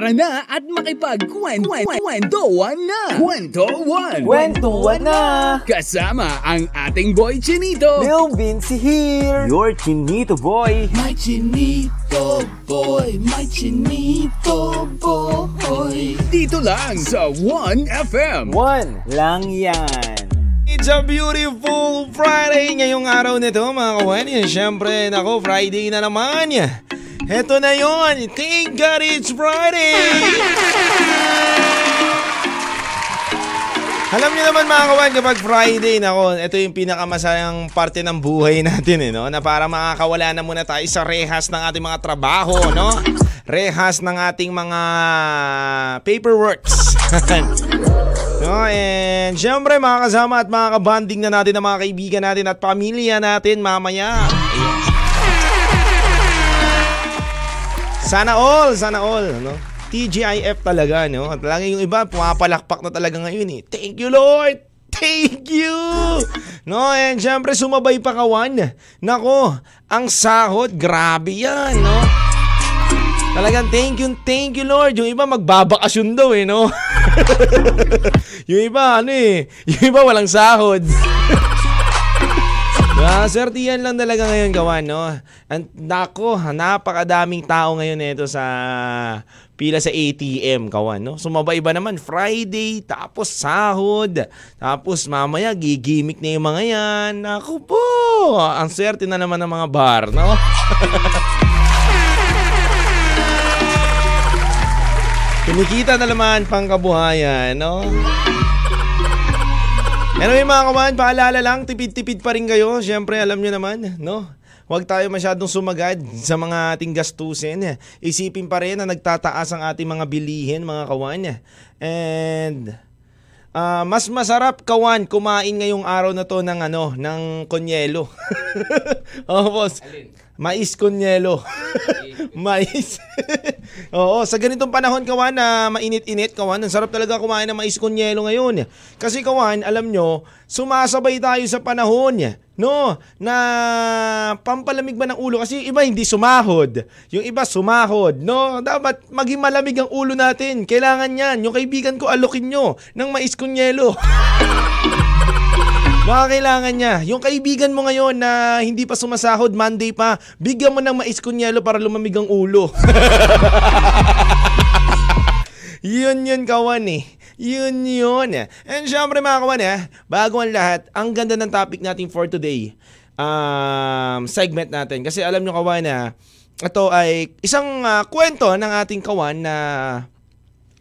Tara na at makipagkwentuhan na! Kwentuhan! Kwentuhan na! Kasama ang ating boy Chinito! Lil Vinci here! Your Chinito boy! My Chinito boy, my Chinito boy. Dito lang sa 1FM. One lang yan! It's a beautiful Friday ngayong araw nito mga kawan. Siyempre, nako, Friday na naman. Heto na yon. Thank God it's Friday! Alam niyo naman mga kawan, kapag Friday, nako, ito yung pinakamasayang parte ng buhay natin, eh, no? Na para makakawala na muna tayo sa rehas ng ating mga trabaho, no? Rehas ng ating mga paperworks. no, and syempre mga kasama at mga kabanding na natin ng mga kaibigan natin at pamilya natin mamaya. Sana all, sana all, no? TGIF talaga, no? At talaga yung iba, pumapalakpak na talaga ngayon eh. Thank you, Lord! Thank you! No, and syempre sumabay pa kawan. Nako, ang sahod, grabe yan, no? Talagang thank you, thank you Lord. Yung iba magbabakasyon daw eh, no? yung iba, ano eh, yung iba walang sahod. Ah, swertihan lang talaga ngayon gawan, no? And nako, napakadaming tao ngayon nito sa pila sa ATM, kawan, no? Sumabay ba naman Friday, tapos sahod, tapos mamaya gigimik na yung mga yan. Nako po, ang swerte na naman ng mga bar, no? Kinikita na naman pang kabuhayan, no? Anyway mga kawan, paalala lang, tipid-tipid pa rin kayo. Siyempre, alam nyo naman, no? Huwag tayo masyadong sumagad sa mga ating gastusin. Isipin pa rin na nagtataas ang ating mga bilihin, mga kawan. And uh, mas masarap kawan kumain ngayong araw na to ng ano, ng konyelo. oh, boss. Mais konyelo. mais. Oo, sa ganitong panahon kawan na mainit-init kawan, ang sarap talaga kumain ng mais konyelo ngayon. Kasi kawan, alam nyo, sumasabay tayo sa panahon. No, na pampalamig ba ng ulo kasi iba hindi sumahod. Yung iba sumahod. No, dapat maging malamig ang ulo natin. Kailangan 'yan. Yung kaibigan ko alokin nyo ng mais konyelo. Baka kailangan niya. Yung kaibigan mo ngayon na hindi pa sumasahod, Monday pa, bigyan mo ng mais kunyelo para lumamig ang ulo. yun yun kawan eh. Yun yun. And syempre mga kawan eh, bago ang lahat, ang ganda ng topic natin for today. Um, segment natin. Kasi alam nyo kawan na, ito ay isang uh, kwento ng ating kawan na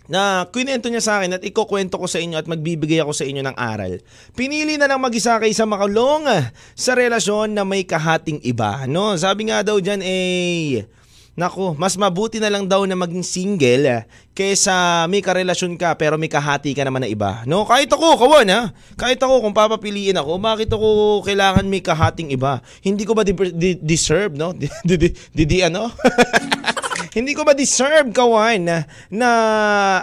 na kwento niya sa akin at ikukwento ko sa inyo at magbibigay ako sa inyo ng aral. Pinili na lang mag-isa kaysa makulong sa relasyon na may kahating iba. No? Sabi nga daw dyan eh, Nako, mas mabuti na lang daw na maging single kaysa may karelasyon ka pero may kahati ka naman na iba. No, kahit ako, kawan ha. Kahit ako kung papapiliin ako, bakit ako kailangan may kahating iba? Hindi ko ba di- di- deserve, no? Di, di, di, di, di ano? Hindi ko ba deserve, kawan, na, na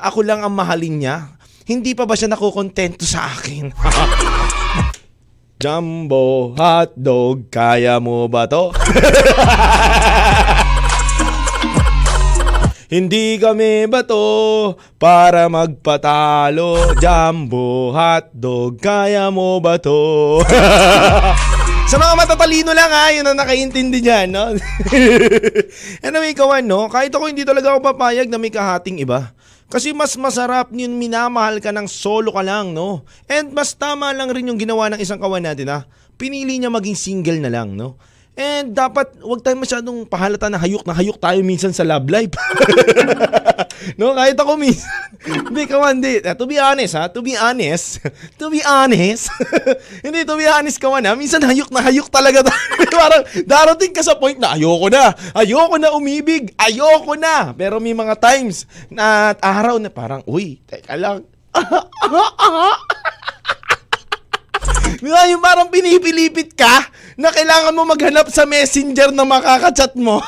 ako lang ang mahalin niya? Hindi pa ba siya nakukontento sa akin? Jumbo hotdog, kaya mo ba to? Hindi kami bato para magpatalo. Jumbo hotdog, kaya mo ba to? Sa mga matatalino lang ha, yun ang nakaintindi dyan, no? anyway, kawan, no? Kahit ako hindi talaga ako papayag na may kahating iba. Kasi mas masarap yun minamahal ka ng solo ka lang, no? And mas tama lang rin yung ginawa ng isang kawan natin, ha? Pinili niya maging single na lang, no? And dapat wag tayo masyadong pahalata na hayok na hayok tayo minsan sa love life. no, kahit ako minsan. Hindi, kawan, di. Uh, to be honest, ha? To be honest. to be honest. hindi, to be honest, kawan, ha? Minsan hayok na hayok talaga. Parang darating ka sa point na ayoko na. Ayoko na umibig. Ayoko na. Pero may mga times na araw na parang, uy, teka lang. Ba yung parang pinipilipit ka na kailangan mo maghanap sa messenger na makakachat mo.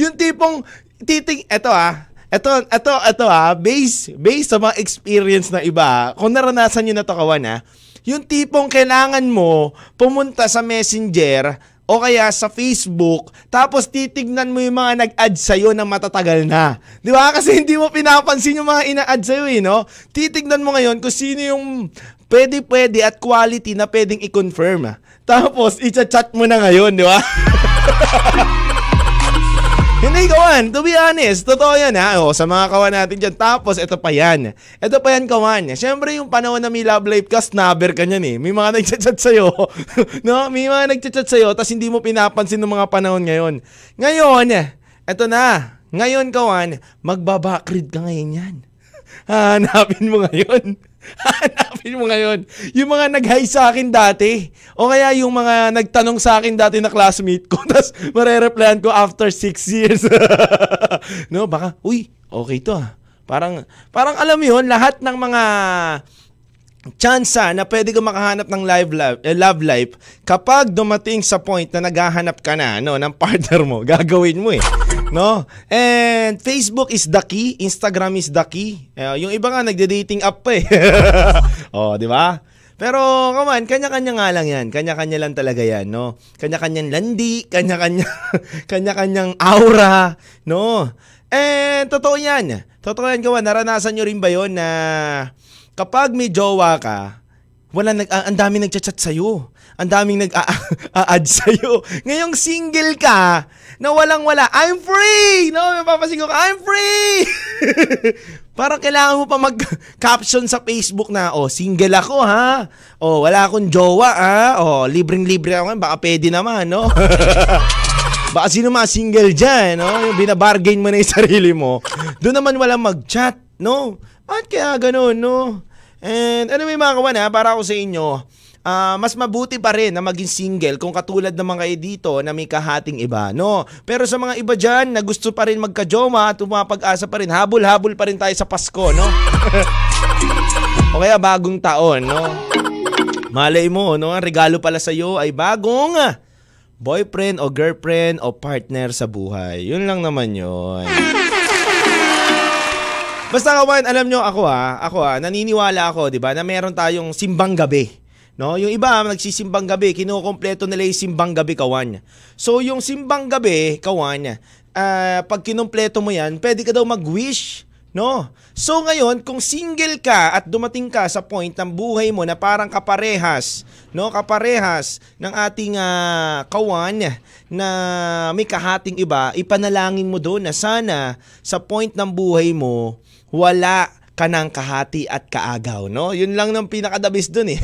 yung tipong titing, eto ah, eto, eto, eto ah, based, based sa mga experience na iba, kung naranasan nyo na to kawan ah, yung tipong kailangan mo pumunta sa messenger o kaya sa Facebook, tapos titignan mo yung mga nag-add sa'yo na matatagal na. Di ba? Kasi hindi mo pinapansin yung mga ina-add sa'yo eh, no? Titignan mo ngayon kung sino yung pwede-pwede at quality na pwedeng i-confirm. ah. Tapos, i-chat mo na ngayon, di ba? Hindi kawan, to be honest, totoo yan ha, o, sa mga kawan natin dyan. Tapos, ito pa yan. Ito pa yan kawan. Siyempre, yung panahon na may love life ka, snubber ka niyan eh. May mga nagchat-chat sa'yo. no? May mga nagchat-chat sa'yo, tapos hindi mo pinapansin ng mga panahon ngayon. Ngayon, ito na. Ngayon kawan, magbabakrid ka ngayon yan. Hanapin mo ngayon. Hanapin mo ngayon. Yung mga nag-hi sa akin dati. O kaya yung mga nagtanong sa akin dati na classmate ko. Tapos marereplyan ko after 6 years. no, baka, uy, okay to ah. Parang, parang alam mo yun, lahat ng mga tsansa na pwede ka makahanap ng live love, eh, love life kapag dumating sa point na naghahanap ka na no, ng partner mo, gagawin mo eh. No? And Facebook is the key, Instagram is the key. Eh, yung iba nga nagde-dating app eh. oh, di ba? Pero, come on, kanya-kanya nga lang yan. Kanya-kanya lang talaga yan, no? Kanya-kanyang landi, kanya-kanya, kanya-kanyang aura, no? And, totoo yan. Totoo yan, gawa. Naranasan nyo rin ba yon na kapag may jowa ka, wala nag ang daming nagchat-chat sa iyo. Ang daming nag-a-add sa iyo. Ngayong single ka, na walang-wala, I'm free! No, mapapasingo ka, I'm free! Parang kailangan mo pa mag-caption sa Facebook na, oh, single ako ha. Oh, wala akong jowa ha. Oh, libreng-libre ako, baka pwede naman, no? Baka sino mga single dyan, no? Yung binabargain mo na yung sarili mo. Doon naman walang mag-chat, no? Bakit kaya ganun, no? And anyway mga kawan ha, para ako sa inyo, ah, mas mabuti pa rin na maging single kung katulad naman kayo dito na may kahating iba, no? Pero sa mga iba dyan na gusto pa rin magka-joma at umapag-asa pa rin, habol-habol pa rin tayo sa Pasko, no? o kaya bagong taon, no? Malay mo, no? Ang regalo pala sa iyo ay bagong boyfriend o girlfriend o partner sa buhay. Yun lang naman yun. Basta kawan, alam nyo ako ha, ako ha, naniniwala ako, 'di ba, na meron tayong simbang gabi. No, yung iba nagsisimbang gabi, kinukumpleto nila yung simbang gabi kawan. So yung simbang gabi, kawan, ah, pag kinumpleto mo 'yan, pwede ka daw mag-wish, no? So ngayon, kung single ka at dumating ka sa point ng buhay mo na parang kaparehas, no, kaparehas ng ating ah, kawan na may kahating iba, ipanalangin mo doon na sana sa point ng buhay mo wala ka ng kahati at kaagaw, no? Yun lang ng pinakadabis dun eh.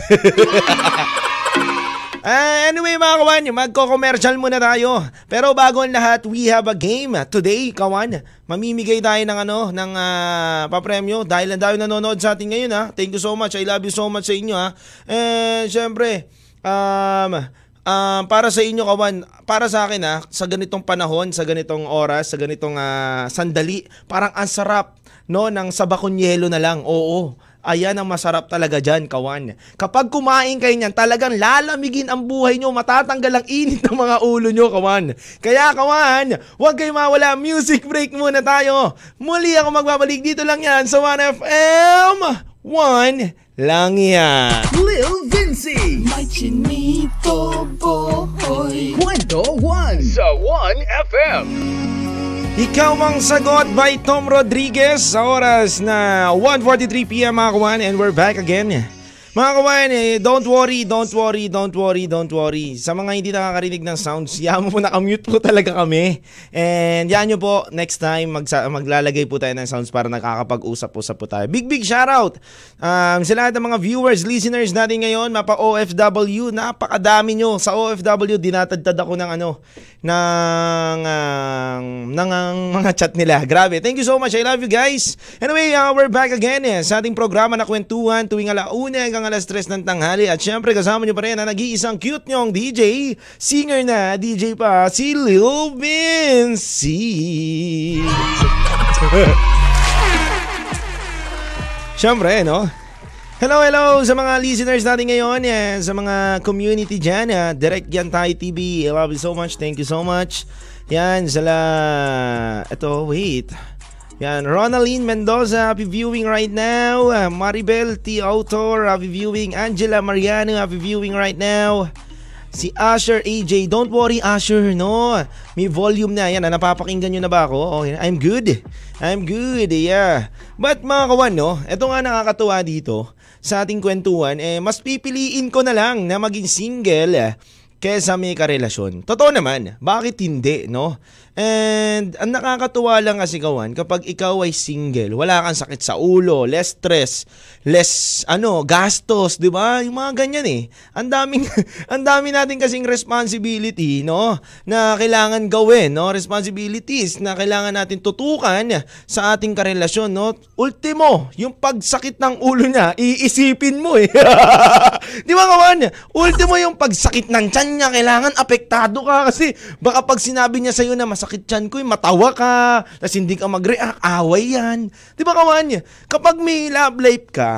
Ah, anyway mga kawan, magko-commercial muna tayo. Pero bago ang lahat, we have a game. Today, kawan, mamimigay tayo ng ano, ng ah, papremyo dahil ang dahil nanonood sa atin ngayon ha. Thank you so much. I love you so much sa inyo ha. And syempre, um, um, para sa inyo kawan, para sa akin ha, sa ganitong panahon, sa ganitong oras, sa ganitong ah, sandali, parang ang sarap no ng sabakon yelo na lang. Oo. Ayan ang masarap talaga dyan, kawan. Kapag kumain kayo niyan, talagang lalamigin ang buhay nyo, matatanggal ang init ng mga ulo nyo, kawan. Kaya, kawan, huwag kayo mawala. Music break muna tayo. Muli ako magbabalik dito lang yan sa 1FM. 1 lang yan. Lil Vinci. My chinito boy. Kwento 1 sa 1FM. Ikaw ang sagot by Tom Rodriguez sa oras na 1.43pm mga kawan and we're back again. Mga kawan, eh, don't worry, don't worry, don't worry, don't worry. Sa mga hindi nakakarinig ng sounds, mo po nakamute po talaga kami. And yan nyo po, next time magsa- maglalagay po tayo ng sounds para nakakapag-usap-usap po tayo. Big big shoutout um, sa lahat ng mga viewers, listeners natin ngayon, mapa OFW, napakadami nyo. Sa OFW, dinatagtad ako ng ano, ng, ah, ng ah, mga chat nila. Grabe. Thank you so much. I love you guys. Anyway, uh, we're back again eh, sa ating programa na kwentuhan tuwing alauna hanggang alas 3 ng tanghali. At syempre kasama nyo pa rin ang nag-iisang cute nyong DJ, singer na, DJ pa, si Lil Vinci. Syempre, no? Hello, hello sa mga listeners natin ngayon, yan, sa mga community dyan, ah, Direct Yan Tayo TV. I love you so much. Thank you so much. Yan, sala... Ito, wait. Yan, Ronaline Mendoza, happy viewing right now. Maribel T. Autor, happy viewing. Angela Mariano, happy viewing right now. Si Asher AJ, don't worry Asher, no. May volume na yan. Ah, napapakinggan nyo na ba ako? Okay, I'm good. I'm good, yeah. But mga kawan, no, ito nga nakakatuwa dito sa ating kwentuhan, eh, mas pipiliin ko na lang na maging single eh, kesa may karelasyon. Totoo naman, bakit hindi, no? And ang nakakatuwa lang kasi kawan, kapag ikaw ay single, wala kang sakit sa ulo, less stress, less ano, gastos, 'di ba? Yung mga ganyan eh. Ang daming ang dami natin kasing responsibility, no, na kailangan gawin, no? Responsibilities na kailangan natin tutukan sa ating karelasyon, no? Ultimo, yung pagsakit ng ulo niya, iisipin mo eh. 'Di ba kawan? Ultimo yung pagsakit ng tiyan niya, kailangan apektado ka kasi baka pag sinabi niya sa iyo na masakit sakit chan ko, eh, matawa ka, tapos hindi ka mag-react, away yan. Di ba kawan? Kapag may love life ka,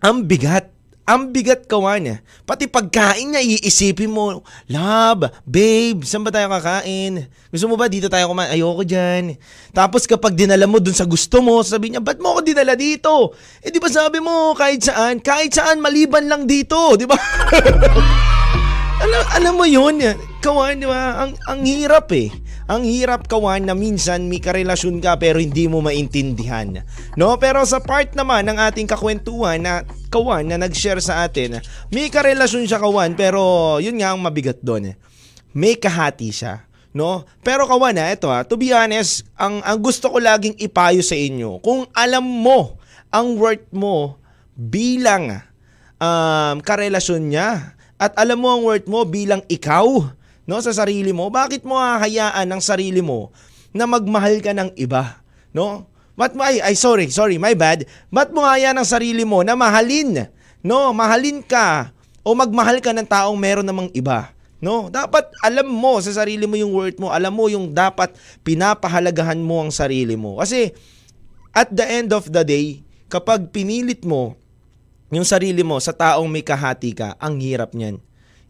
ang bigat. Ang bigat kawan niya. Pati pagkain niya, iisipin mo, love, babe, saan ba tayo kakain? Gusto mo ba dito tayo kumain? Ayoko dyan. Tapos kapag dinala mo dun sa gusto mo, sabi niya, ba't mo ako dinala dito? Eh di ba sabi mo, kahit saan, kahit saan, maliban lang dito, di ba? alam, alam mo yun, kawan, di ba? Ang, ang hirap eh. Ang hirap kawan na minsan may karelasyon ka pero hindi mo maintindihan. No? Pero sa part naman ng ating kakwentuhan na kawan na nag-share sa atin, may karelasyon siya kawan pero yun nga ang mabigat doon. May kahati siya. No? Pero kawan na, ito ha, to be honest, ang, ang gusto ko laging ipayo sa inyo, kung alam mo ang worth mo bilang um, karelasyon niya at alam mo ang worth mo bilang ikaw, no, sa sarili mo, bakit mo hahayaan ng sarili mo na magmahal ka ng iba, no? Ba't mo, ay, ay sorry, sorry, my bad. Ba't mo hayaan ng sarili mo na mahalin, no? Mahalin ka o magmahal ka ng taong meron namang iba. No, dapat alam mo sa sarili mo yung worth mo, alam mo yung dapat pinapahalagahan mo ang sarili mo. Kasi at the end of the day, kapag pinilit mo yung sarili mo sa taong may kahati ka, ang hirap niyan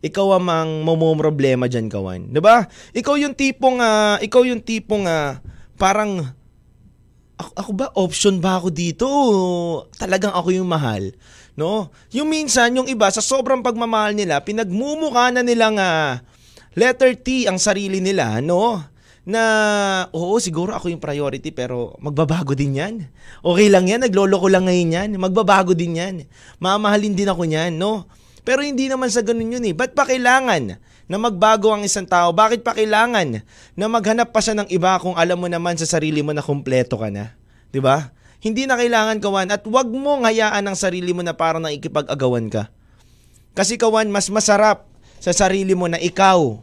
ikaw amang problema diyan kawan. 'Di ba? Ikaw yung tipong uh, ikaw yung tipong uh, parang ako, ako ba option ba ako dito? Talagang ako yung mahal. No? Yung minsan yung iba sa sobrang pagmamahal nila, pinagmumukha na nilang uh, letter T ang sarili nila, no? Na oo, siguro ako yung priority pero magbabago din 'yan. Okay lang 'yan, nagloloko lang ngayon 'yan. Magbabago din 'yan. Mamahalin din ako niyan, no? Pero hindi naman sa ganun yun eh. Ba't pa kailangan na magbago ang isang tao? Bakit pa kailangan na maghanap pa siya ng iba kung alam mo naman sa sarili mo na kumpleto ka na? 'Di ba? Hindi na kailangan kawan at wag mo hayaan ang sarili mo na parang nakikipag-agawan ka. Kasi kawan, mas masarap sa sarili mo na ikaw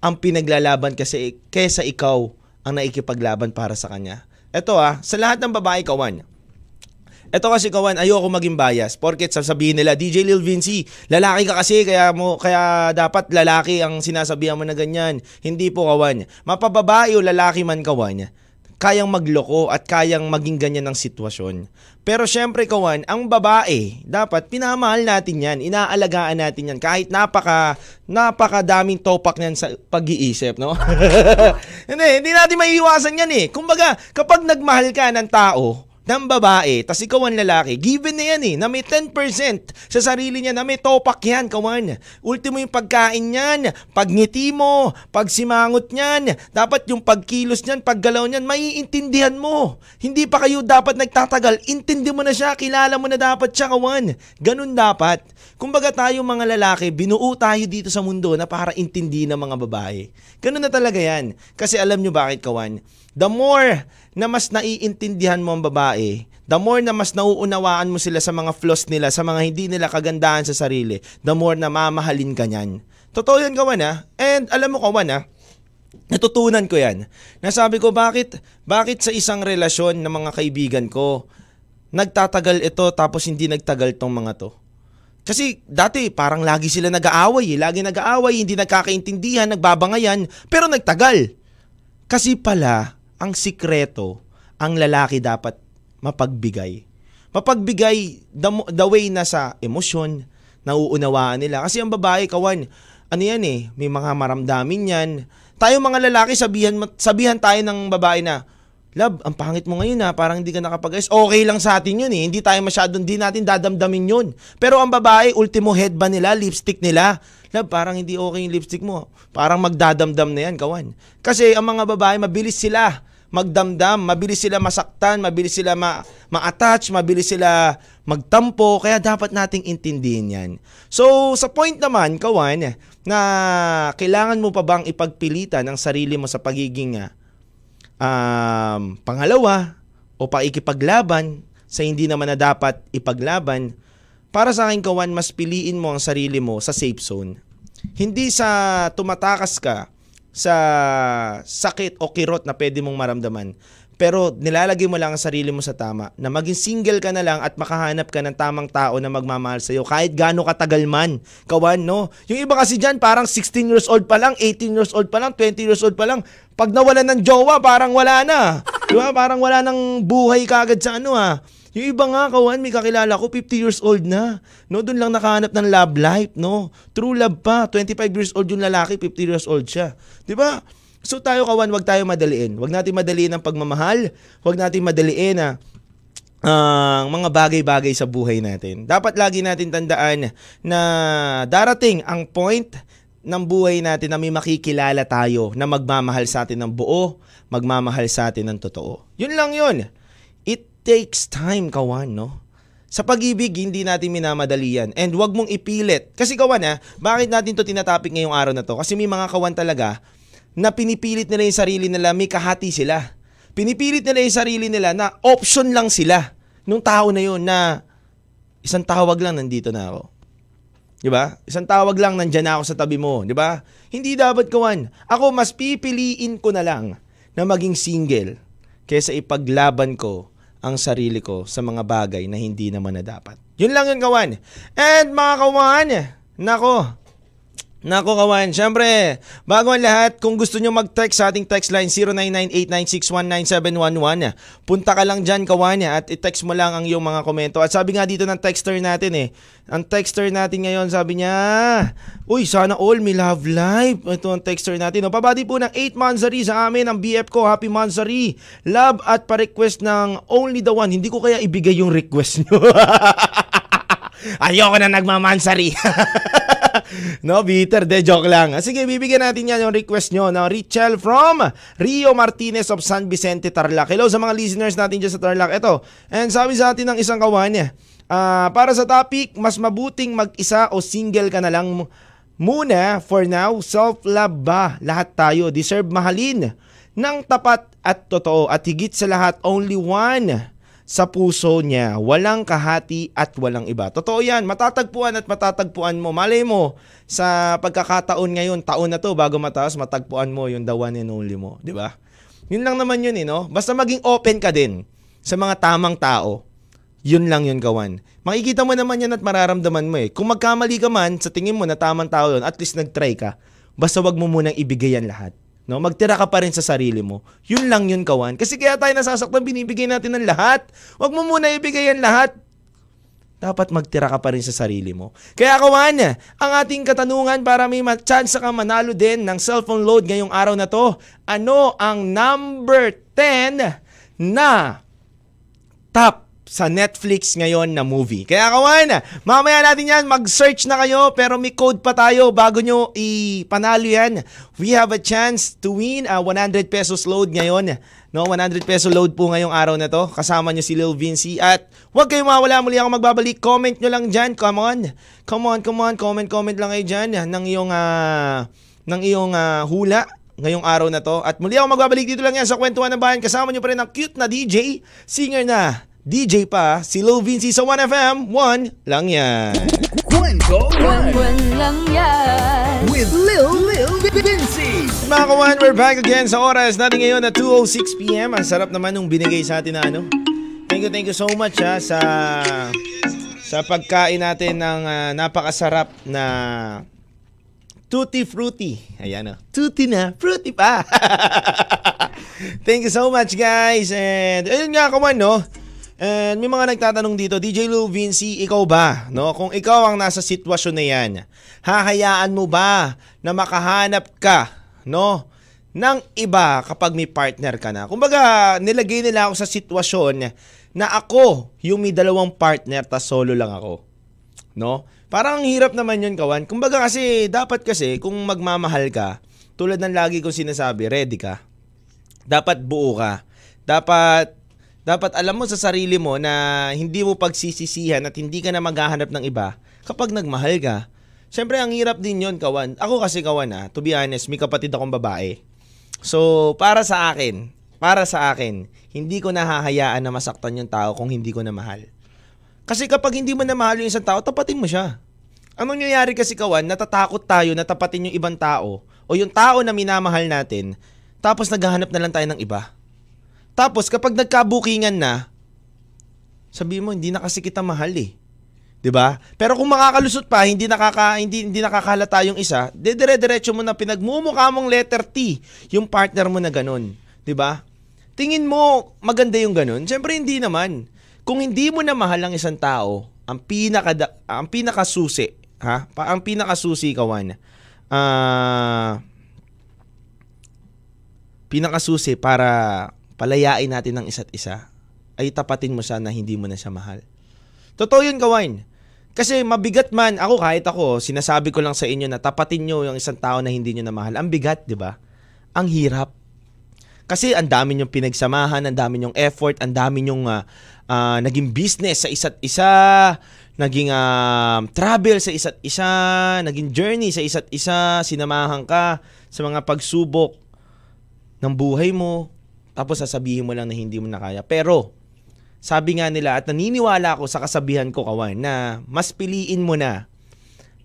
ang pinaglalaban kasi kaysa ikaw ang naikipaglaban para sa kanya. Ito ah, sa lahat ng babae kawan, ito kasi kawan, ayoko maging bias. Porket sasabihin nila, DJ Lil Vinci, lalaki ka kasi kaya mo kaya dapat lalaki ang sinasabihan mo na ganyan. Hindi po kawan. Mapababae o lalaki man kawan, kayang magloko at kayang maging ganyan ng sitwasyon. Pero syempre kawan, ang babae, dapat pinamahal natin yan, inaalagaan natin yan kahit napaka napakadaming topak niyan sa pag-iisip, no? hindi, hindi natin maiiwasan yan eh. Kumbaga, kapag nagmahal ka ng tao, ng babae, tas ikaw ang lalaki, given na yan eh, na may 10% sa sarili niya, na may topak yan, kawan. Ultimo yung pagkain niyan, pagngiti mo, pagsimangot niyan, dapat yung pagkilos niyan, paggalaw niyan, maiintindihan mo. Hindi pa kayo dapat nagtatagal, intindi mo na siya, kilala mo na dapat siya, kawan. Ganun dapat. Kumbaga tayo mga lalaki, binuo tayo dito sa mundo na para intindi ng mga babae. Ganun na talaga yan. Kasi alam nyo bakit, kawan? The more na mas naiintindihan mo ang babae, the more na mas nauunawaan mo sila sa mga flaws nila, sa mga hindi nila kagandahan sa sarili, the more na mamahalin ka niyan. Totoo yan, kawan ha? And alam mo, kawan ha? Natutunan ko yan. Nasabi ko, bakit, bakit sa isang relasyon ng mga kaibigan ko, nagtatagal ito tapos hindi nagtagal tong mga to? Kasi dati parang lagi sila nag-aaway eh. Lagi nag-aaway, hindi nagkakaintindihan, nagbabangayan, pero nagtagal. Kasi pala, ang sikreto, ang lalaki dapat mapagbigay. Mapagbigay the, the way na sa emosyon, nauunawaan nila. Kasi ang babae, kawan, ano yan eh, may mga maramdamin yan. Tayo mga lalaki, sabihan, sabihan tayo ng babae na, Love, ang pangit mo ngayon ha, parang hindi ka nakapag-ayos. Okay lang sa atin yun eh. Hindi tayo masyadong, hindi natin dadamdamin yun. Pero ang babae, ultimo head ba nila, lipstick nila. Love, parang hindi okay yung lipstick mo. Parang magdadamdam na yan, kawan. Kasi ang mga babae, mabilis sila magdamdam, mabilis sila masaktan, mabilis sila ma- ma-attach, mabilis sila magtampo, kaya dapat nating intindihin yan. So, sa point naman, kawan, na kailangan mo pa bang ipagpilitan ang sarili mo sa pagiging uh, um, pangalawa o paikipaglaban sa hindi naman na dapat ipaglaban, para sa akin kawan, mas piliin mo ang sarili mo sa safe zone. Hindi sa tumatakas ka sa sakit o kirot na pwede mong maramdaman. Pero nilalagay mo lang ang sarili mo sa tama na maging single ka na lang at makahanap ka ng tamang tao na magmamahal sa'yo kahit gaano katagal man. Kawan, no? Yung iba kasi dyan parang 16 years old pa lang, 18 years old pa lang, 20 years old pa lang. Pag nawalan ng jowa, parang wala na. Diba? Parang wala ng buhay kagad sa ano ha. Yung iba nga, kawan, may kakilala ko, 50 years old na. No, doon lang nakahanap ng love life, no? True love pa. 25 years old yung lalaki, 50 years old siya. 'Di ba? So tayo kawan, wag tayo madaliin. Wag natin madaliin ang pagmamahal. Wag natin madaliin na ang uh, mga bagay-bagay sa buhay natin. Dapat lagi natin tandaan na darating ang point ng buhay natin na may makikilala tayo na magmamahal sa atin ng buo, magmamahal sa atin ng totoo. Yun lang yun takes time, kawan, no? Sa pag-ibig, hindi natin minamadali yan. And wag mong ipilit. Kasi kawan ha, bakit natin to tinatapik ngayong araw na to? Kasi may mga kawan talaga na pinipilit nila yung sarili nila, may kahati sila. Pinipilit nila yung sarili nila na option lang sila nung tao na yun na isang tawag lang nandito na ako. 'Di ba? Isang tawag lang nandiyan na ako sa tabi mo, 'di ba? Hindi dapat kawan. Ako mas pipiliin ko na lang na maging single kaysa ipaglaban ko ang sarili ko sa mga bagay na hindi naman na dapat. Yun lang yun, kawan. And mga kawan, nako, Nako kawan, syempre, bago ang lahat, kung gusto nyo mag-text sa ating text line 0998-9619711, punta ka lang dyan kawan at i-text mo lang ang iyong mga komento. At sabi nga dito ng texter natin eh, ang texter natin ngayon sabi niya, Uy, sana all may love life. Ito ang texter natin. No? Pabati po ng 8 Mansari sa amin, ang BF ko, Happy Mansari. Love at pa-request ng Only the One. Hindi ko kaya ibigay yung request nyo. Ayoko na nagmamansari. no, bitter. De, joke lang. Sige, bibigyan natin yan yung request nyo. No? Richel from Rio Martinez of San Vicente, Tarlac. Hello sa mga listeners natin dyan sa Tarlac. Ito. And sabi sa atin ng isang kawan niya, uh, para sa topic, mas mabuting mag-isa o single ka na lang muna for now. Self-love ba? Lahat tayo deserve mahalin ng tapat at totoo at higit sa lahat only one sa puso niya. Walang kahati at walang iba. Totoo yan. Matatagpuan at matatagpuan mo. Malay mo, sa pagkakataon ngayon, taon na to, bago mataas, matagpuan mo yung the one and only mo. Di ba? Yun lang naman yun, eh, no? Basta maging open ka din sa mga tamang tao. Yun lang yun, kawan. Makikita mo naman yan at mararamdaman mo eh. Kung magkamali ka man, sa tingin mo na tamang tao yun, at least nag-try ka. Basta wag mo munang ibigay yan lahat. No, magtira ka pa rin sa sarili mo. Yun lang yun, kawan. Kasi kaya tayo nasasaktan, binibigay natin ng lahat. Huwag mo muna ibigay yan lahat. Dapat magtira ka pa rin sa sarili mo. Kaya kawan, ang ating katanungan para may chance ka manalo din ng cellphone load ngayong araw na to, ano ang number 10 na top sa Netflix ngayon na movie. Kaya kawan, mamaya natin yan, mag-search na kayo pero may code pa tayo bago nyo ipanalo yan. We have a chance to win a 100 pesos load ngayon. No, 100 peso load po ngayong araw na to. Kasama nyo si Lil Vinci. At huwag kayong mawala muli ako magbabalik. Comment nyo lang dyan. Come on. Come on, come on. Comment, comment lang kayo dyan ng iyong, uh, ng iyong uh, hula ngayong araw na to. At muli ako magbabalik dito lang yan sa Kwentuhan ng Bayan. Kasama nyo pa rin ang cute na DJ, singer na DJ pa, si Lil Vinci sa 1FM, 1 lang yan. Kwento One lang yan. With Lil Lil Vinci. Mga kawan, we're back again sa oras natin ngayon na 2.06pm. Ang sarap naman nung binigay sa atin na ano. Thank you, thank you so much ha, sa sa pagkain natin ng uh, napakasarap na Tutti Frutti. Ayan o. Oh. Tutti na, fruity pa. thank you so much guys. And ayun nga kawan no. And may mga nagtatanong dito, DJ Lou Vinci, ikaw ba? No? Kung ikaw ang nasa sitwasyon na yan, hahayaan mo ba na makahanap ka no, ng iba kapag may partner ka na. Kumbaga, nilagay nila ako sa sitwasyon na ako yung may dalawang partner tas solo lang ako. No? Parang ang hirap naman yun, kawan. Kumbaga kasi, dapat kasi, kung magmamahal ka, tulad ng lagi kong sinasabi, ready ka. Dapat buo ka. Dapat, dapat alam mo sa sarili mo na hindi mo pagsisisihan at hindi ka na maghahanap ng iba kapag nagmahal ka. Siyempre, ang hirap din yon kawan. Ako kasi, kawan, ah, to be honest, may kapatid akong babae. So, para sa akin, para sa akin, hindi ko nahahayaan na masaktan yung tao kung hindi ko na mahal. Kasi kapag hindi mo na mahal yung isang tao, tapatin mo siya. Anong nangyayari kasi kawan, natatakot tayo na tapatin yung ibang tao o yung tao na minamahal natin, tapos naghahanap na lang tayo ng iba. Tapos kapag nagkabukingan na, sabi mo, hindi na kasi kita mahal eh. 'Di ba? Pero kung makakalusot pa, hindi nakaka hindi hindi nakakahalata yung isa, dedire-diretso mo na pinagmumukha mong letter T yung partner mo na ganun, 'di ba? Tingin mo maganda yung ganun? Siyempre hindi naman. Kung hindi mo na mahal ang isang tao, ang pinaka ang pinakasusi, ha? Pa, ang pinakasusi kawan. Ah pinakasusi para palayain natin ng isa't isa ay tapatin mo siya na hindi mo na siya mahal. Totoo yun, kawain. Kasi mabigat man, ako kahit ako, sinasabi ko lang sa inyo na tapatin nyo yung isang tao na hindi nyo na mahal. Ang bigat, di ba? Ang hirap. Kasi ang dami nyong pinagsamahan, ang dami nyong effort, ang dami nyong uh, uh, naging business sa isa't isa, naging uh, travel sa isa't isa, naging journey sa isa't isa, sinamahan ka sa mga pagsubok ng buhay mo, tapos sasabihin mo lang na hindi mo na kaya. Pero, sabi nga nila at naniniwala ako sa kasabihan ko kawan na mas piliin mo na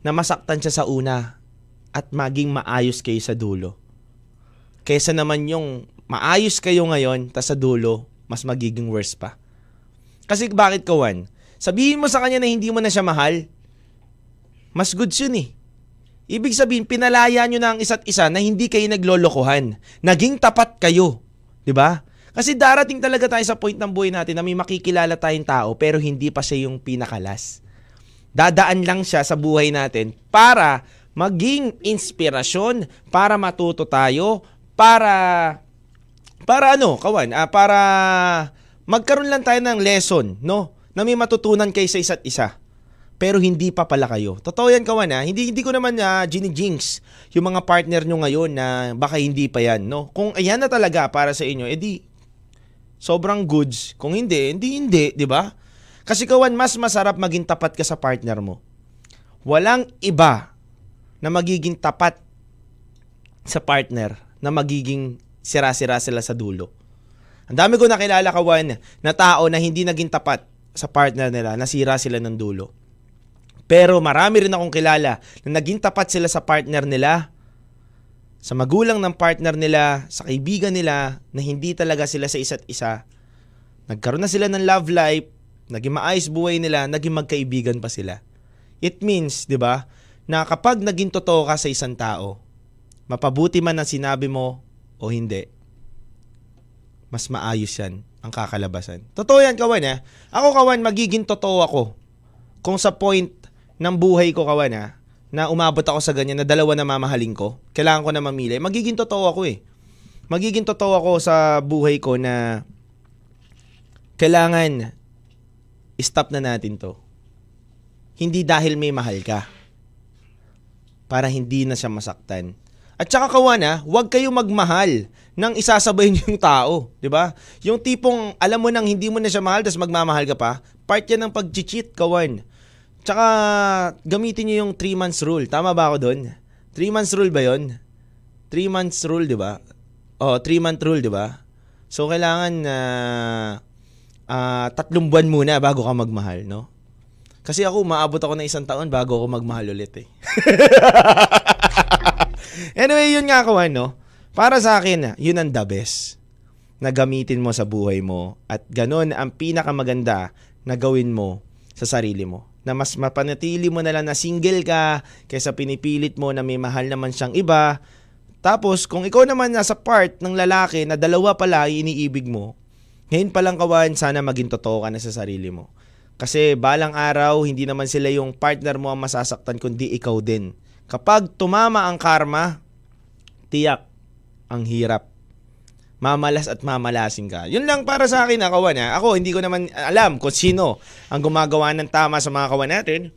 na masaktan siya sa una at maging maayos kayo sa dulo. Kaysa naman yung maayos kayo ngayon tas sa dulo mas magiging worse pa. Kasi bakit kawan? Sabihin mo sa kanya na hindi mo na siya mahal. Mas good yun eh. Ibig sabihin, pinalaya nyo na ang isa't isa na hindi kayo naglolokohan. Naging tapat kayo. 'Di ba? Kasi darating talaga tayo sa point ng buhay natin na may makikilala tayong tao pero hindi pa siya yung pinakalas. Dadaan lang siya sa buhay natin para maging inspirasyon, para matuto tayo, para para ano, kawan, ah, para magkaroon lang tayo ng lesson, no? Na may matutunan kayo sa isa't isa. Pero hindi pa pala kayo. Totoo yan, kawan, ha? Hindi, hindi ko naman uh, jinx yung mga partner nyo ngayon na baka hindi pa yan, no? Kung ayan na talaga para sa inyo, edi sobrang goods. Kung hindi, hindi, hindi, di ba? Kasi kawan, mas masarap maging tapat ka sa partner mo. Walang iba na magiging tapat sa partner na magiging sira-sira sila sa dulo. Ang dami ko nakilala kawan na tao na hindi naging tapat sa partner nila, nasira sila ng dulo. Pero marami rin akong kilala na naging tapat sila sa partner nila, sa magulang ng partner nila, sa kaibigan nila, na hindi talaga sila sa isa't isa. Nagkaroon na sila ng love life, naging maayos buhay nila, naging magkaibigan pa sila. It means, di ba, na kapag naging totoo ka sa isang tao, mapabuti man ang sinabi mo o hindi, mas maayos yan ang kakalabasan. Totoo yan, kawan ha. Ako, kawan, magiging totoo ako. Kung sa point ng buhay ko, kawan ha, na umabot ako sa ganyan na dalawa na mamahalin ko, kailangan ko na mamili, magiging totoo ako eh. Magiging totoo ako sa buhay ko na kailangan stop na natin to. Hindi dahil may mahal ka. Para hindi na siya masaktan. At saka kawan ha, huwag kayo magmahal nang isasabay niyo yung tao, 'di ba? Yung tipong alam mo nang hindi mo na siya mahal tapos magmamahal ka pa, part 'yan ng pag-cheat, kawan. Tsaka gamitin niyo yung 3 months rule. Tama ba ako doon? 3 months rule ba 'yon? 3 months rule, 'di ba? Oh, 3 month rule, 'di ba? So kailangan na uh, uh, tatlong buwan muna bago ka magmahal, no? Kasi ako, maabot ako ng isang taon bago ako magmahal ulit eh. anyway, yun nga ako ano. Para sa akin, yun ang the best na gamitin mo sa buhay mo at ganun ang pinakamaganda na gawin mo sa sarili mo na mas mapanatili mo na lang na single ka kaysa pinipilit mo na may mahal naman siyang iba. Tapos, kung ikaw naman nasa part ng lalaki na dalawa pala iniibig mo, ngayon pa lang kawan, sana maging totoo ka na sa sarili mo. Kasi balang araw, hindi naman sila yung partner mo ang masasaktan, kundi ikaw din. Kapag tumama ang karma, tiyak, ang hirap. Mamalas at mamalasin ka. Yun lang para sa akin, ah, kawan. Ha? Ako, hindi ko naman alam kung sino ang gumagawa ng tama sa mga kawan natin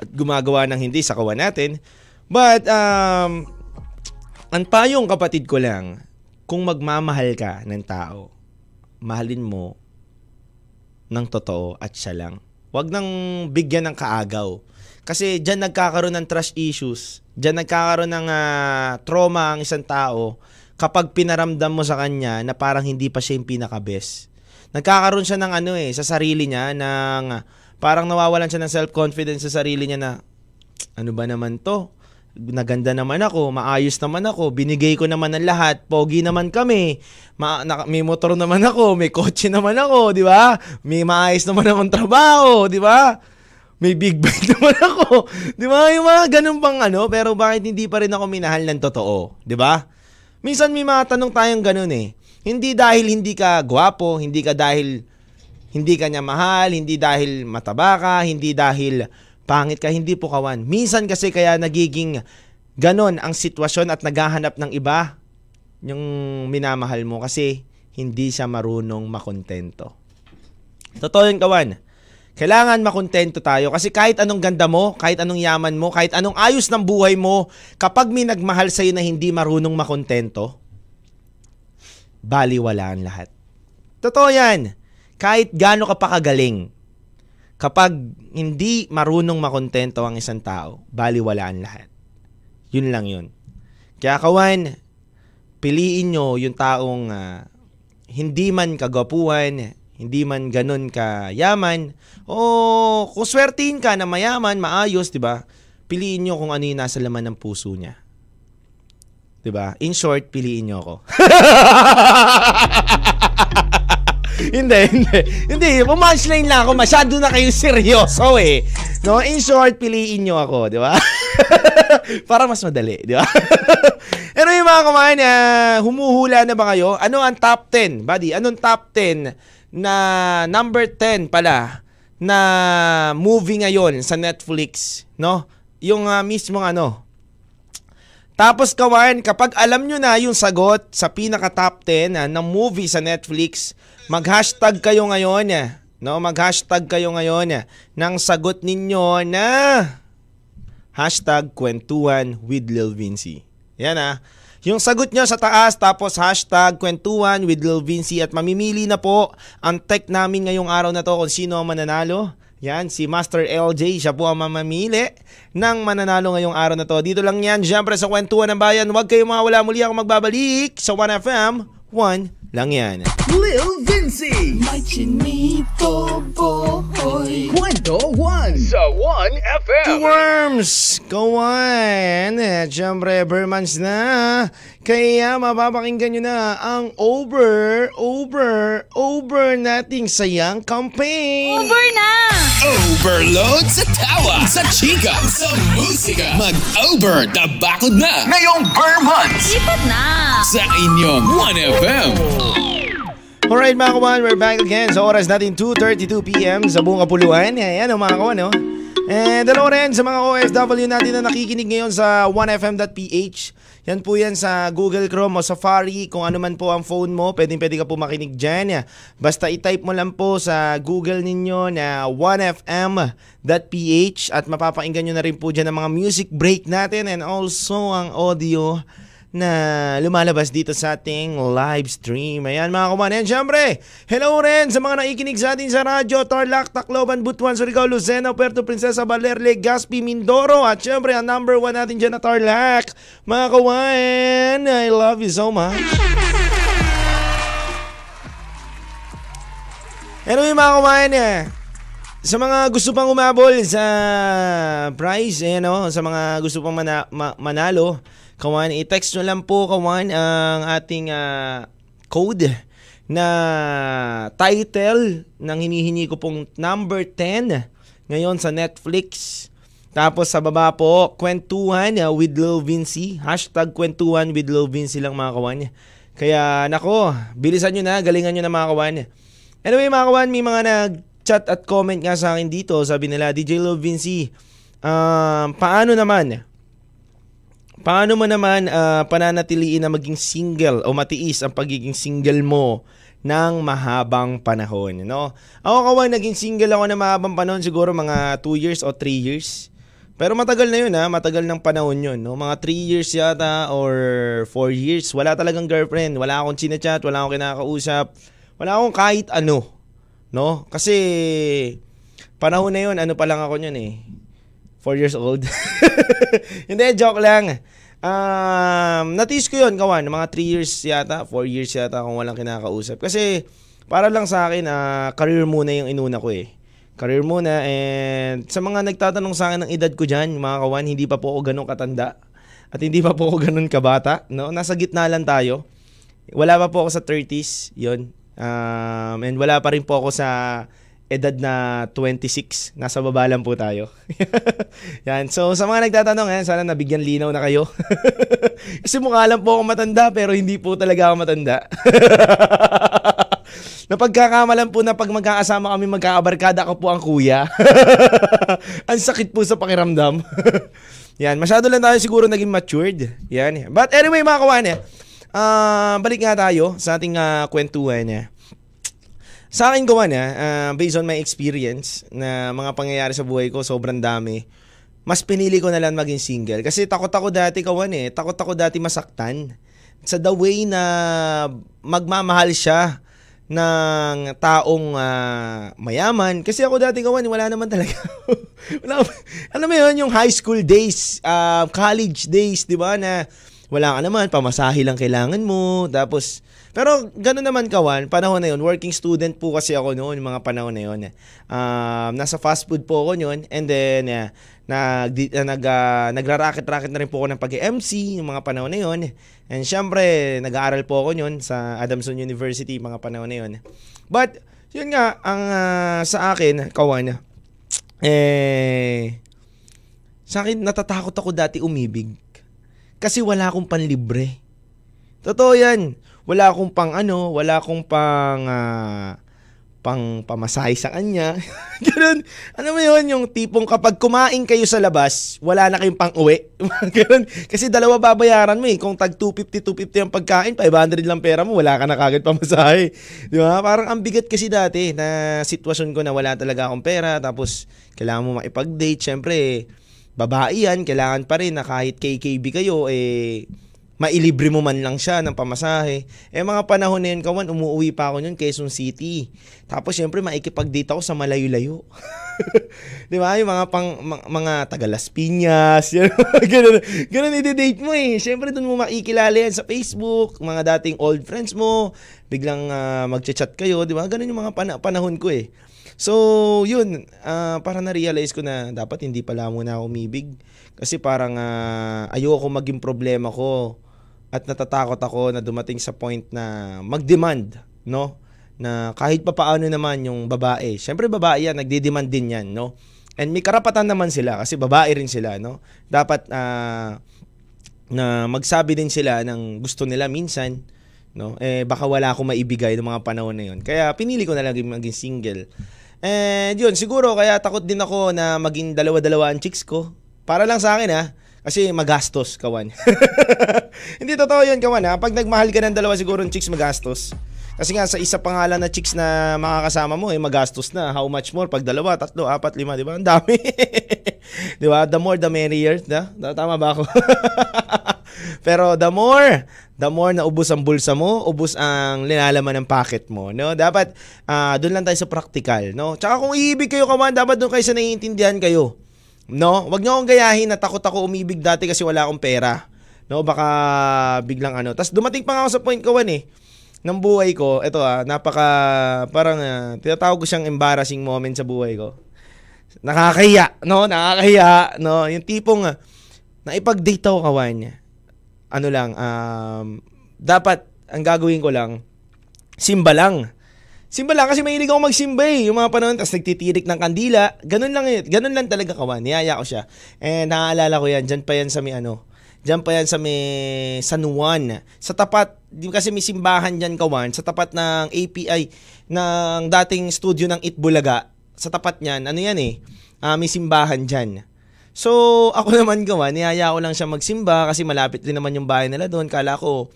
at gumagawa ng hindi sa kawan natin. But, um, ang payong kapatid ko lang, kung magmamahal ka ng tao, mahalin mo ng totoo at siya lang. Huwag nang bigyan ng kaagaw. Kasi dyan nagkakaroon ng trust issues. Dyan nagkakaroon ng ah, trauma ang isang tao kapag pinaramdam mo sa kanya na parang hindi pa siya yung pinaka-best. Nagkakaroon siya ng ano eh, sa sarili niya, ng parang nawawalan siya ng self-confidence sa sarili niya na, ano ba naman to? Naganda naman ako, maayos naman ako, binigay ko naman ang lahat, pogi naman kami, ma- na- may motor naman ako, may kotse naman ako, di ba? May maayos naman akong trabaho, di ba? May big bike naman ako. Di ba? Yung mga ganun pang ano, pero bakit hindi pa rin ako minahal ng totoo? Di ba? Minsan may mga tanong tayong ganun eh. Hindi dahil hindi ka gwapo, hindi ka dahil hindi ka niya mahal, hindi dahil mataba ka, hindi dahil pangit ka, hindi po kawan. Minsan kasi kaya nagiging ganon ang sitwasyon at naghahanap ng iba yung minamahal mo kasi hindi siya marunong makontento. Totoo yun, kawan. Kailangan makontento tayo kasi kahit anong ganda mo, kahit anong yaman mo, kahit anong ayos ng buhay mo, kapag may nagmahal sa'yo na hindi marunong makontento, baliwala ang lahat. Totoo yan. Kahit gaano ka pa kagaling, kapag hindi marunong makontento ang isang tao, baliwala ang lahat. Yun lang yun. Kaya kawan, piliin nyo yung taong ah, hindi man kagapuan, hindi man ganun kayaman, o kung swertihin ka na mayaman, maayos, di ba? Piliin nyo kung ano yung nasa laman ng puso niya. Di ba? In short, piliin nyo ako. hindi, hindi. Hindi, pumunchline lang ako. Masyado na kayo seryoso eh. No, in short, piliin nyo ako, di ba? Para mas madali, di ba? Yung mga kumain, uh, humuhula na ba kayo? Ano ang top 10? Buddy, anong top 10 na number 10 pala na movie ngayon sa Netflix, no? Yung uh, mismong ano, tapos kawan, kapag alam nyo na yung sagot sa pinaka top 10 uh, ng movie sa Netflix, mag-hashtag kayo ngayon. Uh, no, mag-hashtag kayo ngayon uh, ng sagot ninyo na hashtag kwentuhan with Lil Vinci. Yan ah. Yung sagot nyo sa taas tapos hashtag kwentuhan with Lil Vinci at mamimili na po ang tech namin ngayong araw na to kung sino ang mananalo. Yan, si Master LJ, siya po ang mamamili ng mananalo ngayong araw na to. Dito lang yan, syempre sa kwentuhan ng bayan. Huwag kayong mawala muli ako magbabalik sa 1FM. 1 lang yan. Lil Vinci. May chinito boy Kwento 1 sa 1FM. Worms! Kawan! At syempre, Bermans na. Kaya mapapakinggan nyo na ang over, over, over nating sayang campaign. Over na! Overload sa tawa, sa chika, sa musika. Mag-over na bakod na Ngayong Burr Months. Lipat na! sa inyong 1FM. Alright mga kawan, we're back again sa oras natin 2.32pm sa buong kapuluan. Ayan o mga kawan, no? And hello rin sa mga OFW natin na nakikinig ngayon sa 1fm.ph. Yan po yan sa Google Chrome o Safari. Kung ano man po ang phone mo, pwedeng pwede ka po makinig dyan. Basta i-type mo lang po sa Google ninyo na 1fm.ph at mapapakinggan nyo na rin po dyan ang mga music break natin and also ang audio na lumalabas dito sa ating live stream. Ayan mga kuman. And syempre, hello rin sa mga nakikinig sa atin sa radyo, Tarlac, Tacloban, Butuan, Surigao, Lucena, Puerto Princesa, Balerle, Gaspi, Mindoro. At syempre, ang number one natin dyan na Tarlac. Mga kawan, I love you so much. Anyway mga kumain eh. Sa mga gusto pang umabol sa prize, eh, no? sa mga gusto pang mana- ma- manalo, kawan, i-text nyo lang po kawan ang ating ah, code na title ng hinihingi ko pong number 10 ngayon sa Netflix. Tapos sa baba po, kwentuhan ah, with Lil Vinci. Hashtag kwentuhan with Lil Vinci lang mga kawan. Kaya nako, bilisan nyo na, galingan nyo na mga kawan. Anyway mga kawan, may mga nag-chat at comment nga sa akin dito. Sabi nila, DJ Lil Vinci, um, paano naman? Paano mo naman ah, pananatiliin na maging single o matiis ang pagiging single mo ng mahabang panahon, no? Ako kawan, naging single ako na mahabang panahon siguro mga 2 years o 3 years. Pero matagal na yun ha, matagal ng panahon yun, no? Mga 3 years yata or 4 years. Wala talagang girlfriend, wala akong chinachat, wala akong kinakausap, wala akong kahit ano, no? Kasi panahon na yun, ano pa lang ako yun eh. 4 years old. Hindi, joke lang. Um, natis ko yun, kawan. Mga 3 years yata, 4 years yata kung walang kinakausap. Kasi, para lang sa akin, ah, career muna yung inuna ko eh. Career muna and sa mga nagtatanong sa akin ng edad ko dyan, mga kawan, hindi pa po ako ganun katanda. At hindi pa po ako ganun kabata. No? Nasa gitna lang tayo. Wala pa po ako sa 30s, yun. Um, and wala pa rin po ako sa edad na 26. Nasa baba lang po tayo. Yan. So, sa mga nagtatanong, eh, sana nabigyan linaw na kayo. Kasi mukha lang po ako matanda, pero hindi po talaga ako matanda. Napagkakamalan po na pag magkakasama kami magkakabarkada ako po ang kuya. ang sakit po sa pakiramdam. Yan, masyado lang tayo siguro naging matured. Yan. But anyway mga kawan, eh, ah, balik nga tayo sa ating ah, kwentuhan. Eh. Sa akin gawa na, ah, based on my experience na mga pangyayari sa buhay ko, sobrang dami. Mas pinili ko na lang maging single. Kasi takot ako dati kawan eh. Takot ako dati masaktan. Sa the way na magmamahal siya ng taong ah, mayaman. Kasi ako dati kawan, wala naman talaga. wala, alam mo yun, yung high school days, ah, college days, di ba, na wala ka naman, pamasahe lang kailangan mo. Tapos, pero gano'n naman kawan, panahon na yun, working student po kasi ako noon, mga panahon na yun. Um, nasa fast food po ako noon, and then, uh, nag, uh, nag, uh, nagra-racket-racket na rin po ako ng pag-MC, yung mga panahon na yun. And syempre, nag-aaral po ako noon sa Adamson University, mga panahon na yun. But, yun nga, ang uh, sa akin, kawan, eh, sa akin, natatakot ako dati umibig. Kasi wala akong panlibre. Totoo yan. Wala akong pang ano, wala akong pang ah, pang pamasahe sa kanya. Ganun. Ano mo yun, yung tipong kapag kumain kayo sa labas, wala na kayong pang uwi. Ganun. Kasi dalawa babayaran mo eh. Kung tag 250, 250 ang pagkain, 500 lang pera mo, wala ka na kagad pamasahe. Di ba? Parang ang bigat kasi dati na sitwasyon ko na wala talaga akong pera, tapos kailangan mo makipag-date. Siyempre, babae yan, kailangan pa rin na kahit KKB kayo, eh, mailibre mo man lang siya ng pamasahe. Eh mga panahon na yun, kawan, umuwi pa ako yun, Quezon City. Tapos syempre, maikipag-date ako sa malayo-layo. Di ba? Yung mga pang, mga, mga taga Las Piñas, yun, ganun, ganun i-date mo eh. Syempre, dun mo makikilala yan sa Facebook, mga dating old friends mo, biglang uh, magchat-chat kayo, di ba? Ganun yung mga pana- panahon ko eh. So, yun, uh, para na-realize ko na dapat hindi pala muna ako umibig. Kasi parang uh, ayoko maging problema ko at natatakot ako na dumating sa point na mag-demand, no? Na kahit pa paano naman yung babae. Syempre babae yan, nagdi-demand din yan, no? And may karapatan naman sila kasi babae rin sila, no? Dapat uh, na magsabi din sila ng gusto nila minsan, no? Eh baka wala akong maibigay ng mga panahon na yun. Kaya pinili ko na lang maging single. And yun, siguro kaya takot din ako na maging dalawa-dalawa ang chicks ko. Para lang sa akin ha, kasi magastos, kawan. Hindi totoo yun, kawan ha. Pag nagmahal ka ng dalawa, siguro ng chicks magastos. Kasi nga sa isa pangalan na chicks na makakasama mo, eh magastos na. How much more? Pag dalawa, tatlo, apat, lima, di ba? Ang dami. di ba? The more, the merrier. Da? Tama ba ako? Pero the more, the more na ubos ang bulsa mo, ubos ang linalaman ng pocket mo, no? Dapat uh, doon lang tayo sa practical, no? Tsaka kung iibig kayo kawan, dapat doon kayo sa naiintindihan kayo. No? Wag niyo akong gayahin na takot ako umibig dati kasi wala akong pera. No, baka biglang ano. Tapos dumating pa nga ako sa point ko eh ng buhay ko. Ito ah, napaka parang uh, tinatawag ko siyang embarrassing moment sa buhay ko. Nakakahiya, no? Nakakahiya, no? Yung tipong uh, naipag-date ako kawan. Ano lang, um, dapat ang gagawin ko lang simba lang. Simba lang kasi mahilig ako magsimba eh. Yung mga panahon, tapos nagtitirik ng kandila. Ganun lang eh. Ganun lang talaga kawan. Niyaya ko siya. And naaalala ko yan. Diyan pa yan sa may ano. Diyan pa yan sa may San Juan. Sa tapat, di kasi may simbahan dyan kawan. Sa tapat ng API ng dating studio ng Itbulaga. Sa tapat niyan, ano yan eh. Uh, may simbahan dyan. So, ako naman gawa, niyaya ko lang siya magsimba kasi malapit din naman yung bahay nila doon. Kala ko,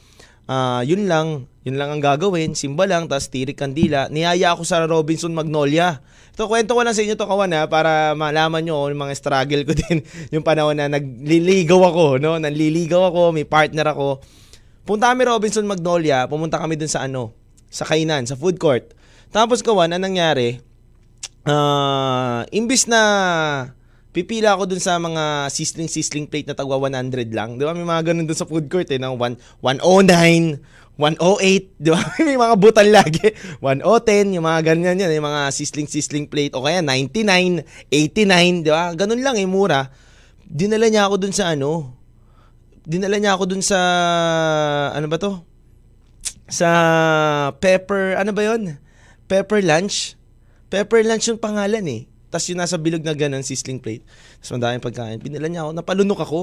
ah, yun lang, yun lang ang gagawin, simba lang, tapos tirik kandila. Niyaya ako sa Robinson Magnolia. Ito, kwento ko lang sa inyo to kawan ha, para malaman nyo yung mga struggle ko din. yung panahon na nagliligaw ako, no? Nanliligaw ako, may partner ako. Punta kami Robinson Magnolia, pumunta kami dun sa ano, sa kainan, sa food court. Tapos kawan, anong nangyari? Ah, imbis na pipila ako dun sa mga sisling-sisling plate na tagwa 100 lang. Di ba? May mga ganun dun sa food court eh. No? One, 109, 108. Di ba? May mga butal lagi. 110, yung mga ganyan yan. Yung mga sisling-sisling plate. O kaya 99, 89. Di ba? Ganun lang eh, mura. Dinala niya ako dun sa ano. Dinala niya ako dun sa, ano ba to? Sa pepper, ano ba yon? Pepper lunch. Pepper lunch yung pangalan eh. Tapos yung nasa bilog na ganun, sisling plate. Tapos madaming pagkain. Pinala niya ako, napalunok ako.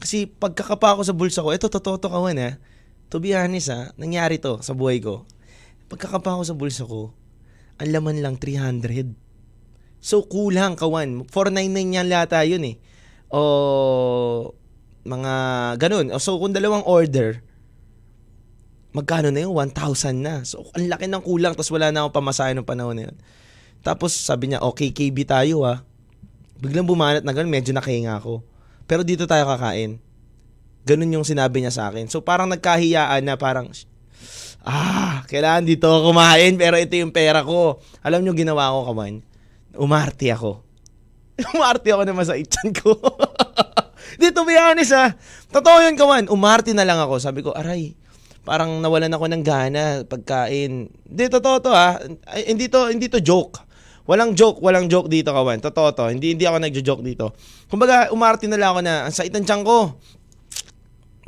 Kasi pagkakapa ako sa bulsa ko, eto totoo to kawan ha. To be honest ha, nangyari to sa buhay ko. Pagkakapa ako sa bulsa ko, ang laman lang 300. So kulang kawan. 499 yan lata yun eh. O mga ganun. So kung dalawang order, magkano na yun? 1,000 na. So ang laki ng kulang tapos wala na akong pamasahe ng panahon na yun. Tapos sabi niya, okay KB tayo ah. Biglang bumanat na ganun, medyo nakahinga ako. Pero dito tayo kakain. Ganun yung sinabi niya sa akin. So parang nagkahiyaan na parang, ah, kailangan dito ako kumain pero ito yung pera ko. Alam niyo ginawa ko kaman? Umarte ako. Umarte ako naman sa itchan ko. dito be honest ah. Totoo yun kaman. Umarte na lang ako. Sabi ko, aray, parang nawalan ako ng gana pagkain. Hindi, totoo to ha. Ay, hindi to, hindi to joke. Walang joke, walang joke dito kawan. Totoo to. Hindi, hindi ako nagjo-joke dito. Kumbaga, umarte na lang ako na, ang sakit ng tiyan ko.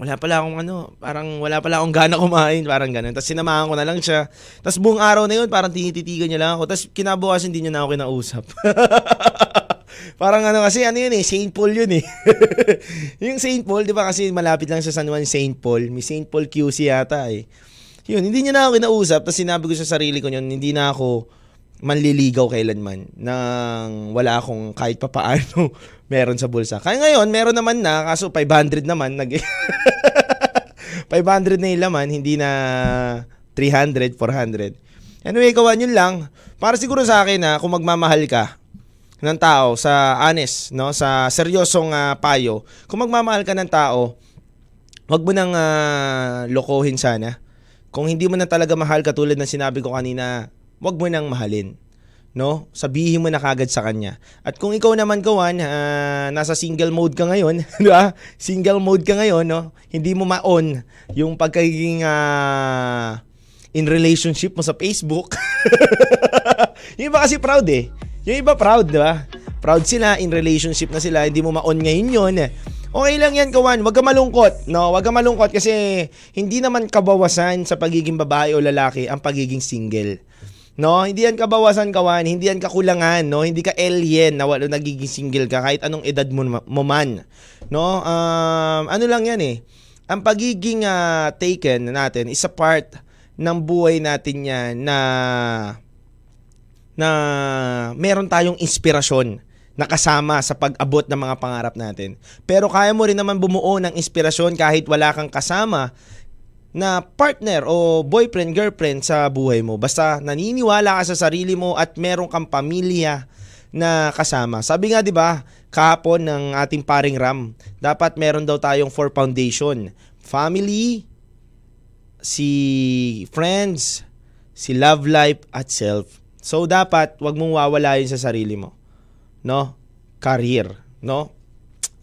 Wala pala akong ano, parang wala pala akong gana kumain, parang ganun. Tapos sinamahan ko na lang siya. Tapos buong araw na yun, parang tinititigan niya lang ako. Tapos kinabukasan hindi niya na ako kinausap. parang ano kasi, ano yun eh, St. Paul yun eh. yung St. Paul, di ba kasi malapit lang sa San Juan St. Paul. May St. Paul QC yata eh. Yun, hindi niya na ako kinausap. Tapos sinabi ko sa sarili ko yun, hindi na ako manliligaw kailanman nang wala akong kahit papaano meron sa bulsa. Kaya ngayon, meron naman na, kaso 500 naman, nag 500 na yung hindi na 300, 400. Anyway, kawan yun lang. Para siguro sa akin na kung magmamahal ka ng tao sa honest, no, sa seryosong uh, payo, kung magmamahal ka ng tao, wag mo nang uh, lokohin sana. Kung hindi mo na talaga mahal katulad ng sinabi ko kanina, wag mo nang mahalin. No? Sabihin mo na kagad sa kanya. At kung ikaw naman kawan, uh, nasa single mode ka ngayon, di ba? Single mode ka ngayon, no? Hindi mo ma-on yung pagkaging uh, in relationship mo sa Facebook. yung iba kasi proud eh. Yung iba proud, di ba? Proud sila, in relationship na sila, hindi mo ma-on ngayon yun. Okay lang yan, kawan. Huwag ka malungkot. No? Huwag ka malungkot kasi hindi naman kabawasan sa pagiging babae o lalaki ang pagiging single. No, hindi yan kabawasan kawan, hindi yan kakulangan, no? Hindi ka alien na wala nagiging single ka kahit anong edad mo, mo man. No? Um, ano lang yan eh. Ang pagiging uh, taken natin is a part ng buhay natin yan na na meron tayong inspirasyon na kasama sa pag-abot ng mga pangarap natin. Pero kaya mo rin naman bumuo ng inspirasyon kahit wala kang kasama na partner o boyfriend, girlfriend sa buhay mo. Basta naniniwala ka sa sarili mo at meron kang pamilya na kasama. Sabi nga 'di ba, kahapon ng ating paring Ram, dapat meron daw tayong four foundation. Family, si friends, si love life at self. So dapat 'wag mong wawala yun sa sarili mo. No? Career, no?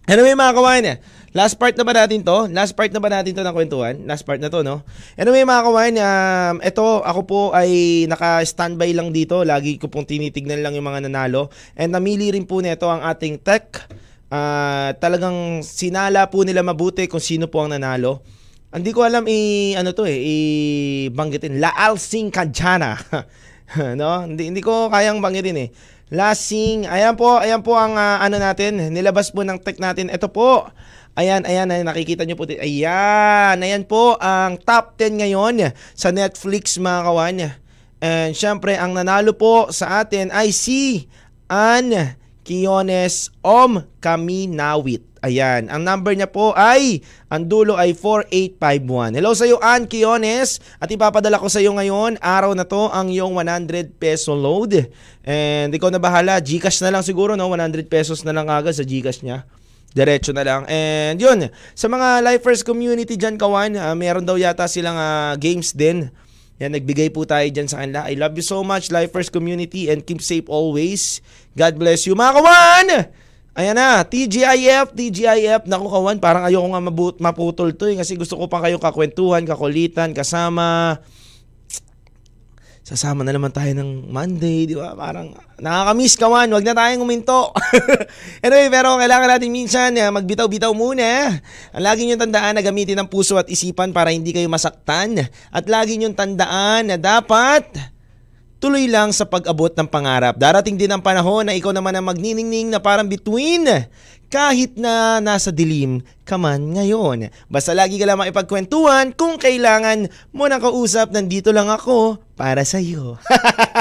Anyway mga kawain, eh, last part na ba natin to? Last part na ba natin to ng kwentuhan? Last part na to, no? Anyway mga kawain, um, ito ako po ay naka-standby lang dito. Lagi ko pong tinitignan lang yung mga nanalo. And namili rin po nito ang ating tech. Uh, talagang sinala po nila mabuti kung sino po ang nanalo. Hindi ko alam i ano to eh, i banggitin. Laal Singh Kajana. no? Hindi, hindi ko kayang banggitin eh. Lasing. Ayan po, ayan po ang uh, ano natin. Nilabas po ng tech natin. Ito po. Ayan, ayan, ayan, nakikita nyo po. Ayan, ayan po ang top 10 ngayon sa Netflix mga kawan. And syempre, ang nanalo po sa atin ay si Ann Kiones Om Kaminawit. Ayan, ang number niya po ay, ang dulo ay 4851. Hello sa iyo, Ann Kiones. At ipapadala ko sa iyo ngayon, araw na to, ang iyong 100 peso load. And ikaw na bahala, Gcash na lang siguro, no? 100 pesos na lang agad sa Gcash niya. Diretso na lang. And yun, sa mga Lifers community dyan, Kawan, ah, meron daw yata silang ah, games din. Yan, nagbigay po tayo dyan sa kanila. I love you so much, Lifers community, and keep safe always. God bless you, mga Kawan! Ayan na, TGIF, TGIF. Naku, Kawan, parang ayoko nga maputol to eh, kasi gusto ko pa kayo kakwentuhan, kakulitan, kasama sasama na naman tayo ng Monday, di ba? Parang nakakamiss ka man, wag na tayong uminto. anyway, pero kailangan natin minsan eh, magbitaw-bitaw muna. Ang lagi niyong tandaan na gamitin ang puso at isipan para hindi kayo masaktan. At lagi niyong tandaan na dapat tuloy lang sa pag-abot ng pangarap. Darating din ang panahon na ikaw naman ang magniningning na parang between kahit na nasa dilim ka man ngayon. Basta lagi ka lang maipagkwentuhan kung kailangan mo ng kausap, nandito lang ako para sa iyo.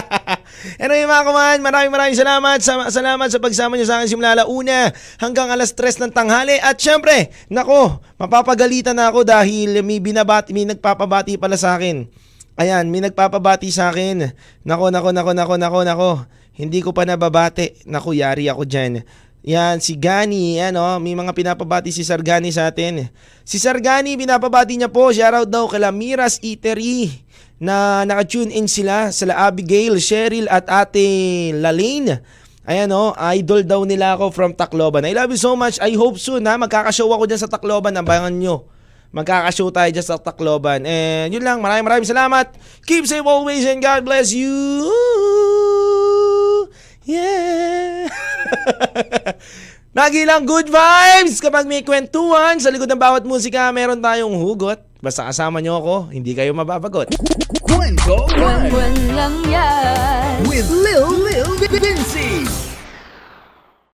anyway mga kuman, maraming maraming salamat. Sa, salamat sa pagsama niyo sa akin simula una hanggang alas 3 ng tanghali. At syempre, nako, mapapagalitan na ako dahil may binabati, may nagpapabati pala sa akin. Ayan, may nagpapabati sa akin. Nako, nako, nako, nako, nako, nako. Hindi ko pa nababate. Naku, yari ako dyan. Yan, si Gani, ano, may mga pinapabati si Sargani sa atin. Si Sargani, pinapabati niya po, shoutout daw kala Miras Eatery na naka-tune in sila sa La Abigail, Cheryl at Ate Lalaine. Ayan o, idol daw nila ako from Tacloban. I love you so much. I hope soon ha, magkakashow ako dyan sa Tacloban. Abangan nyo. Magkakashow tayo dyan sa Tacloban. And yun lang, maraming maraming salamat. Keep safe always and God bless you. Yeah. Lagi lang good vibes kapag may kwentuhan. Sa likod ng bawat musika, meron tayong hugot. Basta kasama nyo ako, hindi kayo mababagot. Kwento 1 Buwan lang yan with Lil Lil Vinci.